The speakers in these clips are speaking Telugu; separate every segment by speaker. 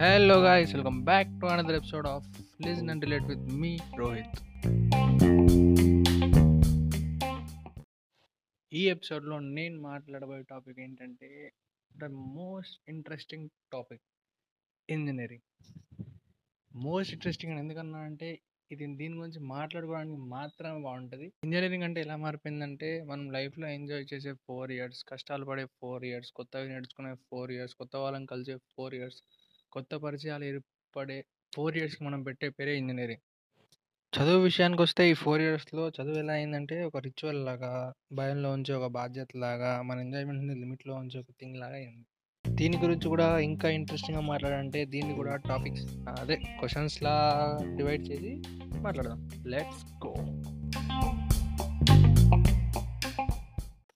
Speaker 1: Hello guys welcome back to another episode of listen and relate with me Rohit ఈ ఎపిసోడ్లో నేను మాట్లాడబోయే టాపిక్ ఏంటంటే the most interesting topic engineering most interesting అని ఎందుకన్నా అంటే ఇది దీని గురించి మాట్లాడుకోవడానికి మాత్రమే బాగుంటుంది. ఇంజనీరింగ్ అంటే ఎలా మారిపోయిందంటే మనం లైఫ్లో ఎంజాయ్ చేసే ఫోర్ ఇయర్స్ కష్టాలు పడే ఫోర్ ఇయర్స్ కొత్తగా నేర్చుకునే ఫోర్ ఇయర్స్ కొత్త వాళ్ళని కలిసే ఫోర్ ఇయర్స్ కొత్త పరిచయాలు ఏర్పడే ఫోర్ ఇయర్స్కి మనం పెట్టే పేరే ఇంజనీరింగ్ చదువు విషయానికి వస్తే ఈ ఫోర్ ఇయర్స్లో చదువు ఎలా అయిందంటే ఒక రిచువల్ లాగా భయంలో ఉంచి ఒక బాధ్యత లాగా మన ఎంజాయ్మెంట్ని లిమిట్లో ఉంచి ఒక థింగ్ లాగా అయింది. దీని గురించి కూడా ఇంకా ఇంట్రెస్టింగ్గా మాట్లాడాలంటే దీన్ని కూడా టాపిక్స్ అదే క్వశ్చన్స్లా డివైడ్ చేసి మాట్లాడదాం. Let's go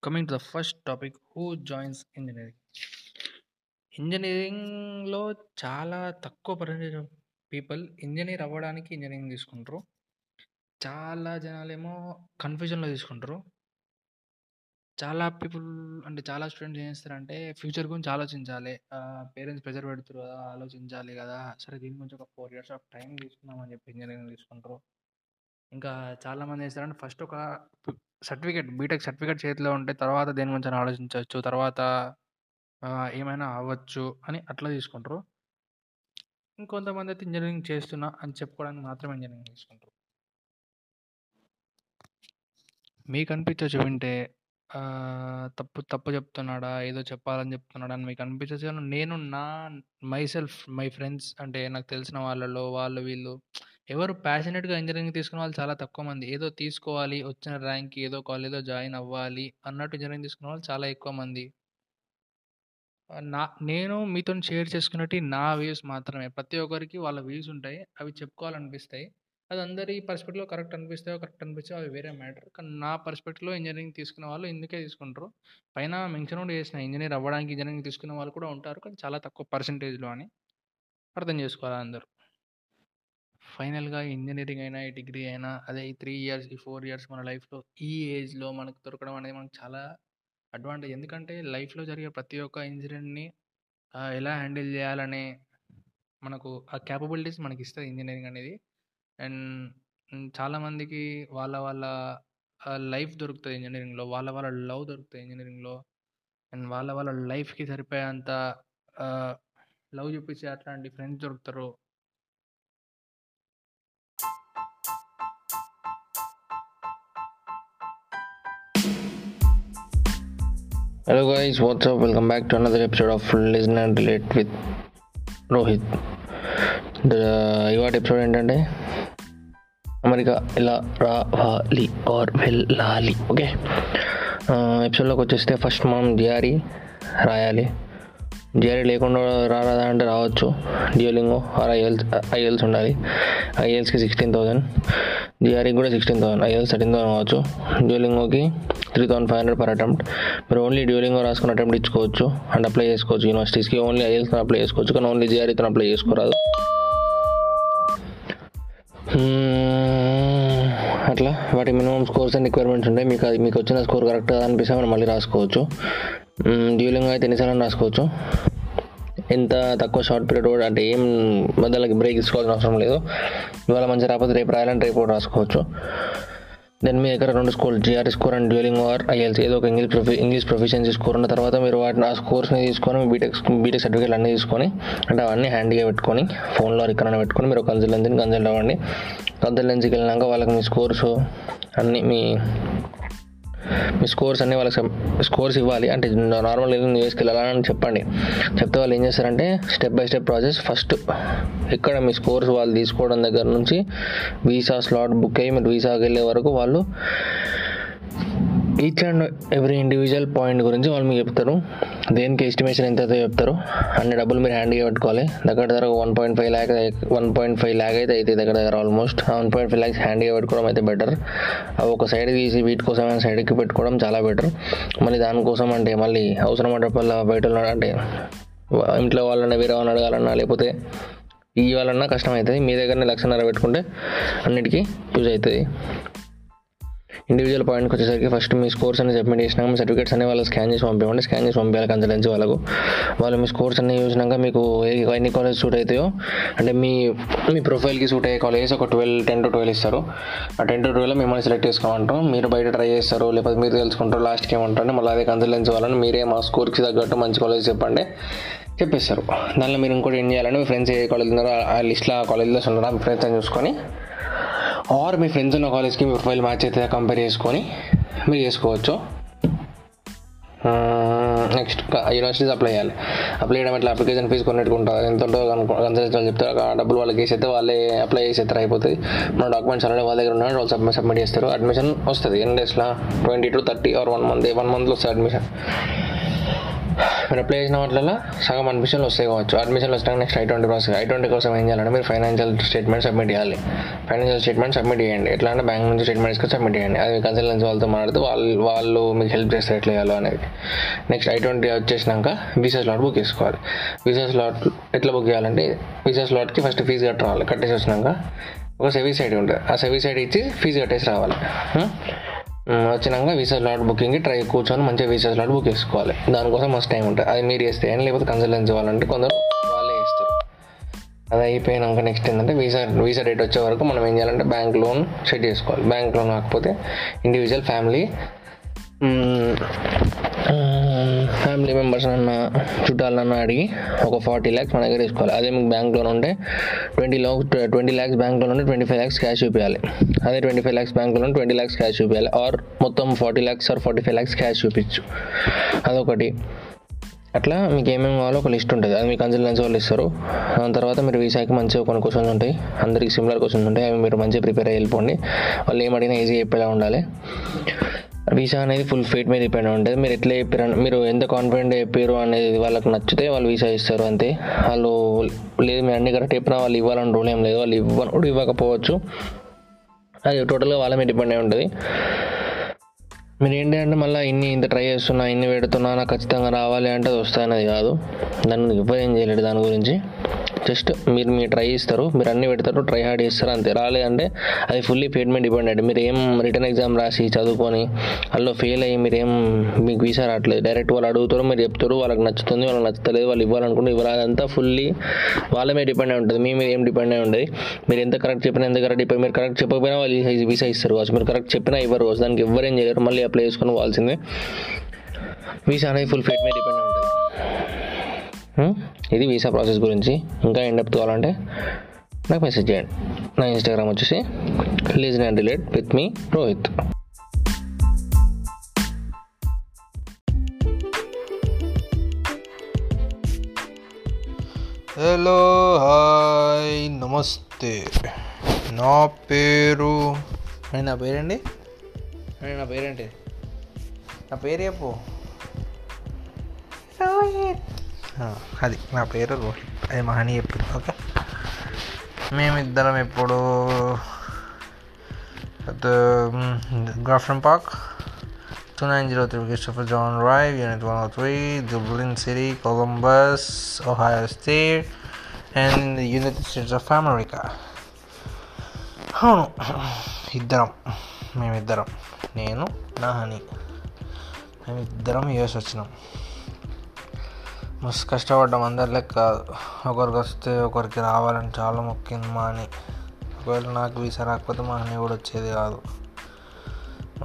Speaker 1: coming to the first topic who joins engineering ఇంజనీరింగ్లో చాలా తక్కువ పర్సెంటేజ్ పీపుల్ ఇంజనీర్ అవ్వడానికి ఇంజనీరింగ్ తీసుకుంటారు. చాలా జనాలేమో కన్ఫ్యూజన్లో తీసుకుంటారు. చాలా పీపుల్ అంటే చాలా స్టూడెంట్స్ ఏం చేస్తారంటే ఫ్యూచర్ గురించి ఆలోచించాలి. పేరెంట్స్ ప్రెజర్ పెడుతురు కదా ఆలోచించాలి కదా. సరే దీని గురించి ఒక ఫోర్ ఇయర్స్ ఆఫ్ టైం తీసుకుందామని చెప్పి ఇంజనీరింగ్ తీసుకుంటారు. ఇంకా చాలామంది ఏం చేస్తారంటే ఫస్ట్ ఒక సర్టిఫికేట్ బీటెక్ సర్టిఫికేట్ చేతిలో ఉంటే తర్వాత దేని గురించి అయినా ఆలోచించవచ్చు. తర్వాత ఏమైనా అవ్వచ్చు అని అట్లా తీసుకుంటారు. ఇంకొంతమంది అయితే ఇంజనీరింగ్ చేస్తున్నా అని చెప్పుకోవడానికి మాత్రమే ఇంజనీరింగ్ తీసుకుంటారు. మీకు అనిపించవచ్చు వింటే తప్పు తప్పు చెప్తున్నాడా? ఏదో చెప్పాలని చెప్తున్నాడా? అని మీకు అనిపించచ్చు కానీ నేను నా మై సెల్ఫ్ మై ఫ్రెండ్స్ అంటే నాకు తెలిసిన వాళ్ళలో వాళ్ళు వీళ్ళు ఎవరు ప్యాషనెట్గా ఇంజనీరింగ్ తీసుకున్న వాళ్ళు చాలా తక్కువ మంది. ఏదో తీసుకోవాలి వచ్చిన ర్యాంక్ ఏదో కాలేజ్లో జాయిన్ అవ్వాలి అన్నట్టు ఇంజనీరింగ్ తీసుకున్న వాళ్ళు చాలా ఎక్కువ మంది. ఆ, నా నేను మీతో షేర్ చేసుకున్నట్టు నా వ్యూస్ మాత్రమే. ప్రతి ఒక్కరికి వాళ్ళ వ్యూస్ ఉంటాయి అవి చెప్పుకోవాలనిపిస్తాయి. అది అందరి పర్స్పెక్టివ్లో కరెక్ట్ అనిపిస్తాయో కరెక్ట్ అనిపిస్తాయో అవి వేరే మ్యాటర్. కానీ నా పర్స్పెక్టివ్లో ఇంజనీరింగ్ తీసుకున్న వాళ్ళు ఇందుకే తీసుకుంటారు. పైన మెన్షన్ కూడా చేసిన ఇంజనీర్ అవ్వడానికి ఇంజనీరింగ్ తీసుకునే వాళ్ళు కూడా ఉంటారు. కానీ చాలా తక్కువ పర్సంటేజ్లో అని అర్థం చేసుకోవాలి అందరూ. ఫైనల్గా ఇంజనీరింగ్ అయినా ఈ డిగ్రీ అయినా అదే ఈ త్రీ ఇయర్స్ ఈ ఫోర్ ఇయర్స్ మన లైఫ్లో ఈ ఏజ్లో మనకు దొరకడం అనేది మనకు చాలా అడ్వాంటేజ్. ఎందుకంటే లైఫ్లో జరిగే ప్రతి ఒక్క ఇన్సిడెంట్ని ఎలా హ్యాండిల్ చేయాలనే మనకు ఆ క్యాపబిలిటీస్ మనకి ఇస్తుంది ఇంజనీరింగ్ అనేది. అండ్ చాలామందికి వాళ్ళ వాళ్ళ లైఫ్ దొరుకుతుంది ఇంజనీరింగ్లో. వాళ్ళ వాళ్ళ లవ్ దొరుకుతుంది ఇంజనీరింగ్లో. అండ్ వాళ్ళ వాళ్ళ లైఫ్కి సరిపోయేంత లవ్ చూపించే అట్లాంటి ఫ్రెండ్స్ దొరుకుతారు.
Speaker 2: Hello guys, what's up welcome back to another episode of of and relate with Rohit ఇవాటి ఎపిసోడ్ ఏంటంటే అమెరికా ఎలా రావాలి ఆర్ వెళ్ళాలి ఓకే ఎపిసోడ్లోకి వచ్చేస్తే ఫస్ట్ మనం జిఆర్ఈ రాయాలి. జిఆర్ఈ లేకుండా రారాదా అంటే రావచ్చు. డ్యూలింగో ఆర్ ఐఎల్స్ ఐఎల్స్ ఉండాలి. ఐఎల్స్కి సిక్స్టీన్ థౌసండ్ జిఆర్ఈకి కూడా sixteen thousand IELTS thirteen thousand కావచ్చు. డ్యూలింగోకి three thousand five hundred per attempt మీరు ఓన్లీ డ్యూలింగో రాసుకుని అటెంప్ట్ ఇచ్చుకోవచ్చు. అండ్ అప్లై చేసుకోవచ్చు. యూనివర్సిటీస్కి ఓన్లీ ఐఎల్స్తో అప్లై చేసుకోవచ్చు. కానీ ఓన్లీ జిఆర్ఈతో అప్లై చేసుకోరాదు. అట్లా. వాటి మినిమం స్కోర్స్ అండ్ రిక్వైర్మెంట్స్ ఉంటాయి మీకు అది మీకు వచ్చిన స్కోర్ కరెక్ట్ అనిపిస్తే మనం మళ్ళీ రాసుకోవచ్చు. డ్యూలింగ్ అయితే ఎన్నిసార్లు రాసుకోవచ్చు? ఎంత తక్కువ షార్ట్ పీరియడ్ కూడా అంటే ఏం మధ్యలోకి బ్రేక్ తీసుకోవాల్సిన అవసరం లేదు. ఇవాళ మంచి రాకపోతే రేపు రాయాలంటే రేపు కూడా రాసుకోవచ్చు. దెన్ మీ దగ్గర రెండు score GRE score and Duolingo or IELTS ఏదో ఒక English profi English proficiency score ఉన్న తర్వాత మీరు వాటిని ఆ స్కోర్స్ని తీసుకొని మీ బీటెక్ బీటెక్ సర్టిఫికేట్ అన్నీ తీసుకొని అంటే అవన్నీ హ్యాండీగా పెట్టుకొని ఫోన్లో ఎక్కడైనా పెట్టుకొని మీరు ఒక కన్సల్టెన్సీని కన్సల్ట్ అవ్వండి. కన్సల్టెన్సీకి వెళ్ళినాక వాళ్ళకి మీ స్కోర్స్ అన్నీ మీ మీ స్కోర్స్ అన్నీ వాళ్ళకి స్కోర్స్ ఇవ్వాలి. అంటే నార్మల్ యూఎస్కి వేసుకెళ్ళాలని చెప్పండి. చెప్తే వాళ్ళు ఏం చేస్తారంటే step by step process first ఇక్కడ మీ స్కోర్స్ వాళ్ళు తీసుకోవడం దగ్గర నుంచి వీసా స్లాట్ బుక్ అయ్యి మీరు వీసాకి వెళ్ళే వరకు వాళ్ళు each and every individual point గురించి వాళ్ళు మీకు చెప్తారు. దేనికి ఎస్టిమేషన్ ఎంత అయితే చెప్తారు. అన్ని డబ్బులు మీరు హ్యాండ్గా పెట్టుకోవాలి. దగ్గర దగ్గర one point five lakh one point five lakh అయితే అవుతుంది దగ్గర దగ్గర almost one point five lakhs హ్యాండ్గా పెట్టుకోవడం అయితే బెటర్ అవి ఒక సైడ్ తీసి వీటి కోసం సైడ్కి పెట్టుకోవడం చాలా బెటర్ మళ్ళీ దానికోసం అంటే మళ్ళీ అవసరం అంటే బయట అంటే ఇంట్లో వాళ్ళని వేరే వాళ్ళని అడగాలన్నా లేకపోతే ఇవ్వాలన్నా కష్టం అవుతుంది. మీ దగ్గరనే లక్షన్నర పెట్టుకుంటే అన్నిటికీ యూజ్ అవుతుంది.
Speaker 1: ఇండివిజువల్ పాయింట్కి వచ్చేసరికి ఫస్ట్ మీ స్కోర్స్ అన్ని సబ్మిట్ చేసినాక మీ సర్టిఫికేట్స్ అన్ని వాళ్ళు స్కాన్ చేసి పంపించండి స్కాన్ చేసి పంపించాలి కన్సల్టెన్సీ వాళ్ళకు. వాళ్ళు మీ స్కోర్స్ అన్ని చూసినాక మీకు ఎన్ని కాలేజ్ సూట్ అవుతాయో అంటే మీ మీ ప్రొఫైల్కి సూట్ అయ్యే కాలేజెస్ ఒక ట్వెల్వ్ టెన్ టు ట్వెల్వ్ ఇస్తారు. ఆ టెన్ టు ట్వెల్వ్ మిమ్మల్ని సెలెక్ట్ చేసుకోమంటాం. మీరు బయట ట్రై చేస్తారు లేకపోతే మీరు తెలుసుకుంటారు లాస్ట్కి ఏమంటారు మళ్ళీ అదే కన్సల్టెన్సీ వాళ్ళని మీరే మా స్కోర్కి తగ్గట్టు మంచి కాలేజ్ చెప్పండి. చెప్పేస్తారు. దానిలో మీరు ఇంకోటి ఏం చేయాలంటే మీ ఫ్రెండ్స్ ఏ కాలేజ్ ఉన్నారో ఆ లిస్ట్లో ఆ కాలేజ్లో ఉన్నారో మీ ఫ్రెండ్స్ అని చూసుకొని ఆర్ మీ ఫ్రెండ్స్ ఉన్న కాలేజ్కి మీ ప్రొఫైల్ మ్యాచ్ అయితే కంపేర్ చేసుకొని మీరు చేసుకోవచ్చు. నెక్స్ట్ యూనివర్సిటీస్ అప్లై చేయాలి. అప్లై చేయడం ఎట్లా? అప్లికేషన్ ఫీజు కొన్ని ఉంటుంది ఎంత ఉంటుందో కన్సల్టెన్సీ వాళ్ళు చెప్తారు. ఆ డబ్బులు వాళ్ళకి వేసేస్తే వాళ్ళే అప్లై చేసేస్తారు అయిపోతుంది. మన డాక్యుమెంట్స్ ఆల్రెడీ వాళ్ళ దగ్గర ఉన్నాయి వాళ్ళు సబ్మిట్ సబ్మిట్ చేస్తారు. అడ్మిషన్ వస్తుంది. ఎన్ని డేస్లో twenty to thirty or one month one మంత్లో వస్తుంది అడ్మిషన్ మీరు చేసిన వాటిలో సగం అడ్మిషన్లు వస్తాయి కావచ్చు. అడ్మిషన్లు వచ్చినాక next I twenty process I twenty కోసం ఏం చేయాలంటే మీరు ఫైనాన్షియల్ స్టేట్మెంట్ సబ్మిట్ చేయాలి. ఫైనాన్షియల్ స్టేట్మెంట్ సబ్మిట్ చేయండి. ఎట్లా అంటే బ్యాంక్ నుంచి స్టేట్మెంట్స్కి సబ్మిట్ చేయండి. అది కన్సల్టెన్సీ వాళ్ళతో మాట్లాడితే వాళ్ళు వాళ్ళు మీకు హెల్ప్ చేస్తే ఎట్లా చేయాలో అనేది. నెక్స్ట్ ఐ ట్వంటీ వచ్చేసినాక వీసా స్లాట్ బుక్ చేసుకోవాలి. వీసా స్లాట్ ఎట్లా బుక్ చేయాలంటే వీసా స్లాట్కి ఫస్ట్ ఫీజు కట్టాలి. కట్టేసి వచ్చినాక ఒక సెవీ సైడ్ ఉంటుంది ఆ సెవీ సైడ్ ఇచ్చి ఫీజు కట్టేసి రావాలి. Hmm? వచ్చినాక వీసా స్లాట్ బుకింగ్కి ట్రై కూర్చొని మంచిగా వీసా స్లాట్ బుక్ చేసుకోవాలి. దానికోసం మస్ట్ టైం ఉంటుంది. అది మీరు చేస్తే ఏం లేకపోతే కన్సల్టెన్సీ వాళ్ళంటే కొందరు వాళ్ళే చేస్తారు. అది అయిపోయినాక నెక్స్ట్ ఏంటంటే వీసా వీసా డేట్ వచ్చే వరకు మనం ఏం చేయాలంటే బ్యాంక్ లోన్ సెట్ చేసుకోవాలి. బ్యాంక్ లోన్ కాకపోతే ఇండివిజువల్ ఫ్యామిలీ ఫ్యామిలీ మెంబర్స్ అన్న చుట్టాలన్న అడిగి ఒక ఫార్టీ ల్యాక్స్ మన దగ్గర తీసుకోవాలి. అదే మీకు బ్యాంక్ లోన్ ఉంటే ట్వంటీ లో ట్వంటీ ల్యాక్స్ బ్యాంక్ లోన్ ఉంటే ట్వంటీ ఫైవ్ ల్యాక్స్ క్యాష్ చూపించాలి అదే twenty five lakhs bank loan twenty lakhs cash చూపించాలి ఆర్ మొత్తం forty lakhs or forty five lakhs cash చూపించు. అదొకటి. అట్లా మీకు ఏమేమి కావాలో ఒక లిస్ట్ ఉంటుంది. అది మీ కన్సల్టెన్సీ వాళ్ళు ఇస్తారు. దాని తర్వాత మీరు వీసాకి మంచిగా కొన్ని క్వశ్చన్స్ ఉంటాయి. అందరికి సిమిలర్ క్వశ్చన్స్ ఉంటాయి. అవి మీరు మంచిగా ప్రిపేర్ అయ్యి వెళ్ళిపోండి. వాళ్ళు ఏం అడిగినా ఈజీగా చెప్పేలా ఉండాలి. వీసా అనేది ఫుల్ ఫీట్ మీద డిపెండ్ ఉంటుంది. మీరు ఎట్లా చెప్పారు మీరు ఎంత కాన్ఫిడెంట్ చెప్పారు అనేది వాళ్ళకి నచ్చితే వాళ్ళు వీసా ఇస్తారు అంతే. వాళ్ళు లేదు మీరు అన్ని కరెక్ట్ చెప్పినా వాళ్ళు ఇవ్వాలని రూల్ ఏం లేదు. వాళ్ళు ఇవ్వ ఇవ్వకపోవచ్చు. అది టోటల్గా వాళ్ళ మీద డిపెండ్ అయి ఉంటుంది. మీరు ఏంటి అంటే మళ్ళీ ఇన్ని ఇంత ట్రై చేస్తున్నా ఇన్ని పెడుతున్నా నాకు ఖచ్చితంగా రావాలి అంటే అది వస్తాయనేది కాదు. దాన్ని ఎవరు ఏం చేయలేడు దాని గురించి. జస్ట్ మీరు మీ ట్రై ఇస్తారు మీరు అన్ని పెడతారు ట్రై హార్డ్ చేస్తారు అంతే. రాలేదంటే అది ఫుల్లీ పేమెంట్ డిపెండెడ్ మీరు ఏం రిటర్న్ ఎగ్జామ్ రాసి చదువుకొని అందులో ఫెయిల్ అయ్యి మీరు ఏం మీకు వీసా రావట్లేదు. డైరెక్ట్ వాళ్ళు అడుగుతారు మీరు చెప్తారు వాళ్ళకి నచ్చుతుంది వాళ్ళకి నచ్చలేదు వాళ్ళు ఇవ్వాలనుకుంటే ఇవ్వరాదంతా అదంతా ఫుల్లీ వాళ్ళ మీద డిపెండ్ అయి ఉంటుంది. మీ మీద ఏం డిపెండ్ అయి ఉంటుంది మీరు ఎంత కరెక్ట్ చెప్పినా ఎంత కరెక్ట్ చెప్పినా మీరు కరెక్ట్ చెప్పకపోయినా వాళ్ళు వీసా ఇస్తారు కావచ్చు. మీరు కరెక్ట్ చెప్పినా ఇవ్వరు కావచ్చు. దానికి ఎవ్వరేం చేయరు మళ్ళీ అప్లై చేసుకొని పోవాల్సిందే వీసా అనేది ఫుల్ ఫేట్ మీద డిపెండ్ ఉంటుంది. Hmm? ఇది వీసా ప్రాసెస్ గురించి ఇంకా ఎండప్ కావాలంటే నాకు మెసేజ్ చేయండి. నా ఇన్స్టాగ్రామ్ వచ్చేసి listen and relate with me Rohit
Speaker 3: hello hi నమస్తే నా పేరు
Speaker 4: అని నా పేరేంటి? అని నా పేరేంటి? నా పేరు చెప్పు.
Speaker 3: ఆ, అది నా పేరు రోహిత్. అది మా హనీ చెప్పింది ఓకే? మేమిద్దరం ఎప్పుడు గ్రాఫ్రమ్ park two nine zero three Christopher John Roy unit one O three Dublin city Columbus Ohio state and United States of America అవును ఇద్దరం మేమిద్దరం. నేను నా హనీ. మేమిద్దరం యూఎస్ వచ్చినాం. మస్తు కష్టపడ్డాం. అందరి లెక్క కాదు. ఒకరికి వస్తే ఒకరికి రావాలని చాలా మొక్కింది మా అని. ఒకవేళ నాకు వీసా రాకపోతే మా అని కూడా వచ్చేది కాదు.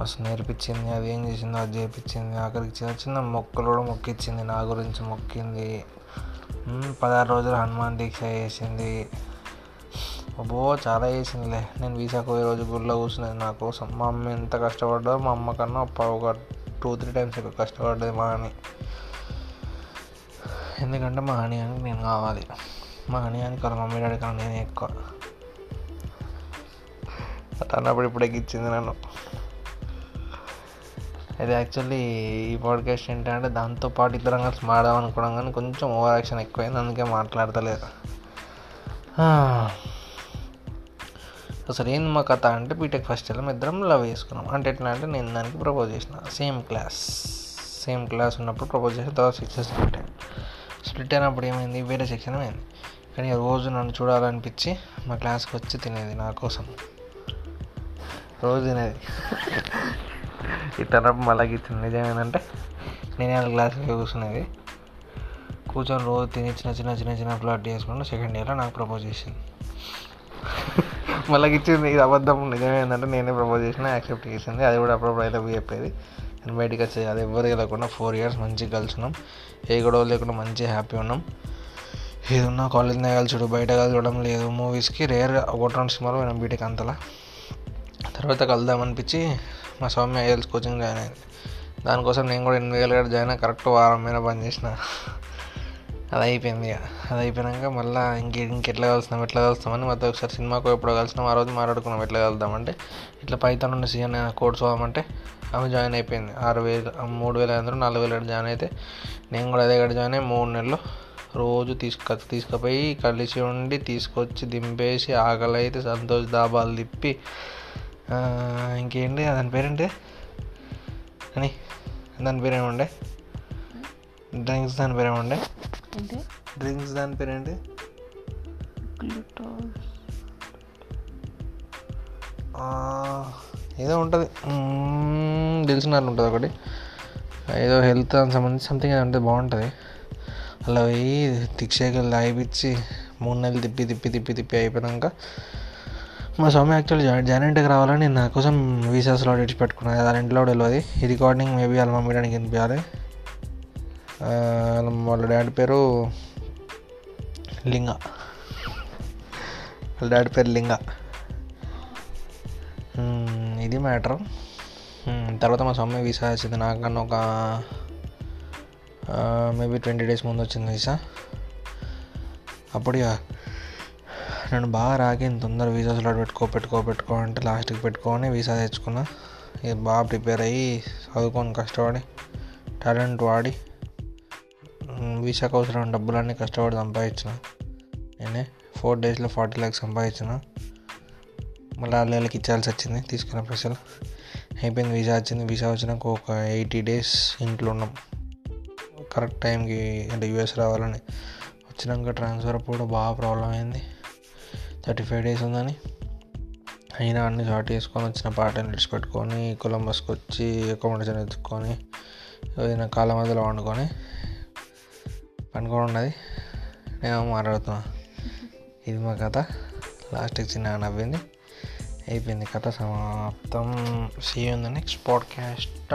Speaker 3: మస్తు నేర్పించింది. అది ఏం చేసింది అది చేపించింది. ఆఖరికి చిన్న చిన్న మొక్కలు కూడా మొక్కిచ్చింది. నా గురించి మొక్కింది. పదహారు రోజులు హనుమాన్ దీక్ష చేసింది. అబ్బో చాలా చేసిందిలే. నేను వీసాకు పోయే రోజు గుళ్ళో కూర్చున్నది నా కోసం. మా అమ్మ ఎంత కష్టపడ్డో మా అమ్మ కన్నా ఒక టూ త్రీ టైమ్స్ ఎక్కువ కష్టపడ్డది మా అని ఎందుకంటే మా అనియానికి నేను కావాలి. మా అనియానికి వాళ్ళ మమ్మీ డాడీ కన్నా నేను ఎక్కువ. అట్లా అన్నప్పుడు ఇప్పుడు ఎక్కించింది నన్ను. అది యాక్చువల్లీ ఈ పాడ్కాస్ట్ ఏంటంటే దాంతో పాటు ఇద్దరం కలిసి మాడదాం అనుకోవడం కానీ కొంచెం ఓవర్ యాక్షన్ ఎక్కువైంది అందుకే మాట్లాడతలేదు. అసలు ఏంది మా కథ అంటే బీటెక్ ఫస్ట్ ఇయర్లో ఇద్దరం లవ్ చేసుకున్నాం. అంటే ఎట్లా అంటే నేను దానికి ప్రపోజ్ చేసిన. Same class. సేమ్ క్లాస్ ఉన్నప్పుడు ప్రపోజ్ చేసిన తర్వాత సిక్స్ ఇయర్స్ అంటే. స్ప్లిట్ అయినప్పుడు ఏమైంది? వేరే సెక్షన్ అయింది కానీ రోజు నన్ను చూడాలనిపించి మా క్లాస్కి వచ్చి తినేది నా కోసం.
Speaker 1: రోజు తినేది. ఇట్లా మళ్ళీ ఇచ్చింది నిజమేనంటే నేనే వాళ్ళ క్లాస్లో కూర్చునేది. కూర్చొని రోజు తిని చిన్న చిన్న చిన్న చిన్న ఫ్లాట్ చేసుకుంటూ సెకండ్ ఇయర్లో నాకు ప్రపోజ్ చేసింది. మళ్ళీ ఇచ్చింది ఇది అబద్ధం. నిజమేందంటే నేనే ప్రపోజ్ చేసిన యాక్సెప్ట్ చేసింది. అది కూడా అప్పుడప్పుడు అయితే చెప్పేది. బయటికి వచ్చేది అది ఎవరికి లేకుండా ఫోర్ ఇయర్స్ మంచిగా కలుసున్నాం ఏ గొడవ లేకుండా మంచిగా హ్యాపీ ఉన్నాం. ఏది ఉన్నా కాలేజ్నే చూడు బయట కలవడం లేదు. మూవీస్కి రేర్గా ఒకటి రెండు సినిమాలు పోయినాం బీటెక్ అంతలా. తర్వాత కలుద్దాం అనిపించి మా స్వామి ఐఎల్స్ కోచింగ్ జాయిన్ అయింది. దానికోసం నేను కూడా ఎనిమిది వేలు జాయిన్ అయ్యి కరెక్ట్ వారం మీద పని చేసిన. అది అయిపోయింది ఇక. అది అయిపోయాక మళ్ళీ ఇంక ఇంకెట్లా కలుస్తాం ఎట్లా కలుస్తామని మొత్తం ఒకసారి సినిమాకు ఎప్పుడో కలిసినాం. ఆ రోజు మాట్లాడుకున్నాం ఎట్లా కలుద్దామంటే ఇట్లా పైతాన్ ఉన్న సీఎన్ కోర్స్ పోదామంటే ఆమె జాయిన్ అయిపోయింది. ఆరు వేలు మూడు వేల ఐదు వందలు నాలుగు వేలు జాయిన్ అయితే నేను కూడా అదే కాడ జాయిన్ అయ్యి మూడు నెలలు రోజు తీసుకు తీసుకుపోయి కలిసి ఉండి తీసుకొచ్చి దింపేసి ఆకలి అయితే సంతోష్ దాబాలు తిప్పి ఇంకేంటి? దాని పేరేంటి? అని దాని పేరేముండే? డ్రింక్స్ దాని పేరేముండే? డ్రింక్స్ దాని పేరేంటి?
Speaker 5: గ్లూటోస్
Speaker 1: ఏదో ఉంటుంది. తెలిసినట్లు ఉంటుంది ఒకటి. ఏదో హెల్త్ అని సంబంధించి సంథింగ్ అంటే బాగుంటుంది. అలా పోయి తిక్షేకలు తాగిపించి మూడు నెలలు తిప్పి తిప్పి తిప్పి తిప్పి అయిపోయాక మా స్వామి యాక్చువల్లీ జాయిన్ జాయిన్ ఇంటికి రావాలని నా కోసం వీసా స్లాట్ ఇచ్చి పెట్టుకున్నాను అది ఇంట్లో వెళ్ళదు తెలియదు ఈ రికార్డింగ్ మేబీ వాళ్ళ మమ్మీ డాడీకి వినిపించాలి. వాళ్ళ డాడీ పేరు లింగ. వాళ్ళ డాడీ పేరు లింగ. మ్యాటర్. Hmm, తర్వాత మా సమ్మె వీసా వచ్చింది. నాకన్నా ఒక మేబీ ట్వంటీ డేస్ ముందు వచ్చింది వీసా. అప్పుడు ఇక బాగా రాగింది. తొందర వీసా స్లాట్ పెట్టుకో పెట్టుకో పెట్టుకో అంటే లాస్ట్కి పెట్టుకొని వీసా తెచ్చుకున్నా. ఇక బాగా ప్రిపేర్ అయ్యి చదువుకొని కష్టపడి టాలెంట్ వాడి వీసాకు అవసరం డబ్బులన్నీ కష్టపడి సంపాదించిన. నేనే ఫోర్ డేస్లో ఫార్టీ ల్యాక్స్ సంపాదించిన. మళ్ళీ వాళ్ళకి ఇచ్చాల్సి వచ్చింది తీసుకున్న పైసలు. అయిపోయింది వీసా వచ్చింది. వీసా వచ్చినాక ఒక ఎయిటీ డేస్ ఇంట్లో ఉన్నాం. కరెక్ట్ టైంకి అంటే యూఎస్ రావాలని. వచ్చినాక ట్రాన్స్ఫర్ అప్పుడు కూడా బాగా ప్రాబ్లం అయింది. థర్టీ ఫైవ్ డేస్ ఉందని. అయినా అన్ని షార్ట్ చేసుకొని వచ్చిన పాటను విడిచిపెట్టుకొని కొలంబస్కి వచ్చి అకామిడేషన్ ఎత్తుకొని ఏదైనా కాలం మధ్యలో వండుకొని పనుకొని ఉన్నది. నేను మాట్లాడుతున్నా. ఇది మా కథ. లాస్ట్కి చిన్న నవ్వింది. అయిపోయింది కథ సమాప్తం see in the next podcast